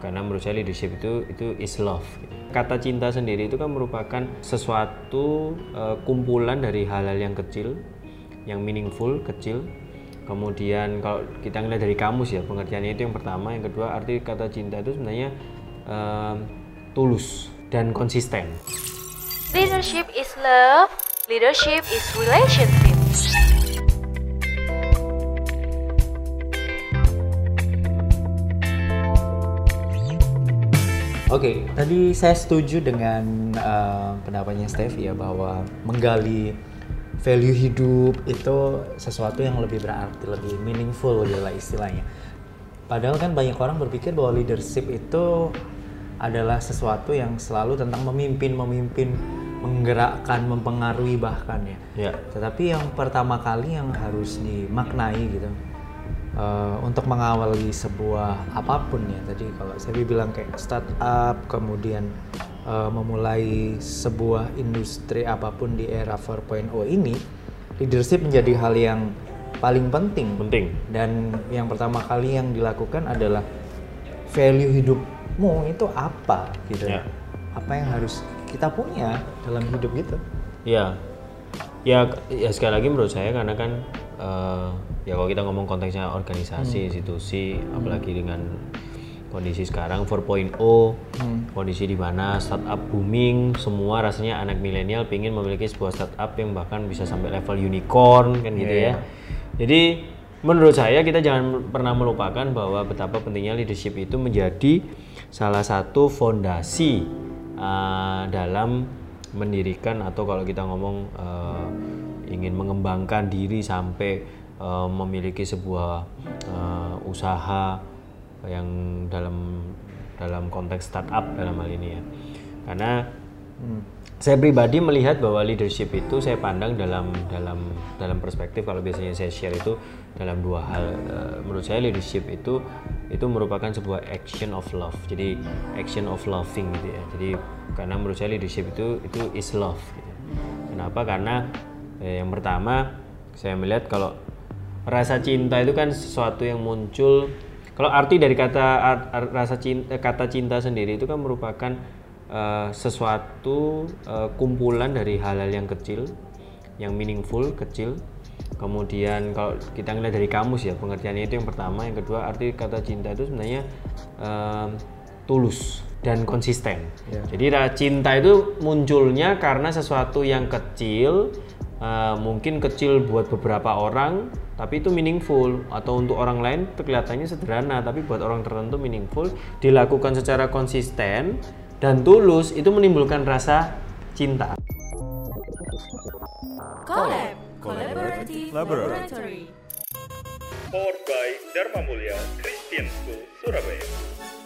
karena menurut saya leadership itu itu is love. Kata cinta sendiri itu kan merupakan sesuatu uh, kumpulan dari hal-hal yang kecil yang meaningful kecil. Kemudian kalau kita ngeliat dari kamus ya pengertiannya itu yang pertama. Yang kedua arti kata cinta itu sebenarnya uh, tulus dan konsisten. Leadership is love leadership is relationship Oke, okay, tadi saya setuju dengan uh, pendapatnya Steffi ya bahwa menggali value hidup itu sesuatu yang lebih berarti, lebih meaningful gitu lah istilahnya. Padahal kan banyak orang berpikir bahwa leadership itu adalah sesuatu yang selalu tentang memimpin, memimpin, menggerakkan, mempengaruhi bahkan ya. ya. Tetapi yang pertama kali yang harus dimaknai gitu uh, untuk mengawali sebuah apa pun ya. Tadi kalau saya bilang kayak startup kemudian uh, memulai sebuah industri apa pun di era 4.0 ini leadership menjadi hal yang paling penting. Penting. Dan yang pertama kali yang dilakukan adalah value hidupmu itu apa gitu. Ya. apa yang harus kita punya dalam hidup gitu. Ya. Ya ya sekali lagi menurut saya karena kan uh, ya kalau kita ngomong konteksnya organisasi, hmm. institusi, hmm. apalagi dengan kondisi sekarang 4.0, hmm. kondisi di mana startup booming, semua rasanya anak milenial ingin memiliki sebuah startup yang bahkan bisa sampai level unicorn kan gitu yeah. ya. Iya. Jadi menurut saya kita jangan pernah melupakan bahwa betapa pentingnya leadership itu menjadi salah satu fondasi uh, dalam mendirikan atau kalau kita ngomong uh, ingin mengembangkan diri sampai uh, memiliki sebuah uh, usaha yang dalam dalam konteks startup dalam hal ini ya. Karena hmm, saya pribadi melihat bahwa leadership itu saya pandang dalam dalam dalam perspektif kalau biasanya saya share itu dalam dua hal. Uh, menurut saya leadership itu itu merupakan sebuah action of love. Jadi action of loving gitu ya. Jadi karena menurut saya leadership itu itu is love gitu. kenapa? Karena Eh, yang pertama, saya melihat kalau rasa cinta itu kan sesuatu yang muncul. Kalau arti dari kata art, art, rasa cinta, eh, kata cinta sendiri itu kan merupakan uh, sesuatu uh, kumpulan dari hal-hal yang kecil, yang meaningful, kecil. Kemudian kalau kita ngeliat dari kamus ya pengertiannya itu yang pertama, yang kedua arti kata cinta itu sebenarnya uh, tulus dan konsisten. Yeah. Jadi cinta itu munculnya karena sesuatu yang kecil uh, mungkin kecil buat beberapa orang tapi itu meaningful atau untuk orang lain kelihatannya sederhana tapi buat orang tertentu meaningful dilakukan secara konsisten dan tulus itu menimbulkan rasa cinta. Collab Collaborative Laboratory Powered by Dharma Mulia Christian School Surabaya.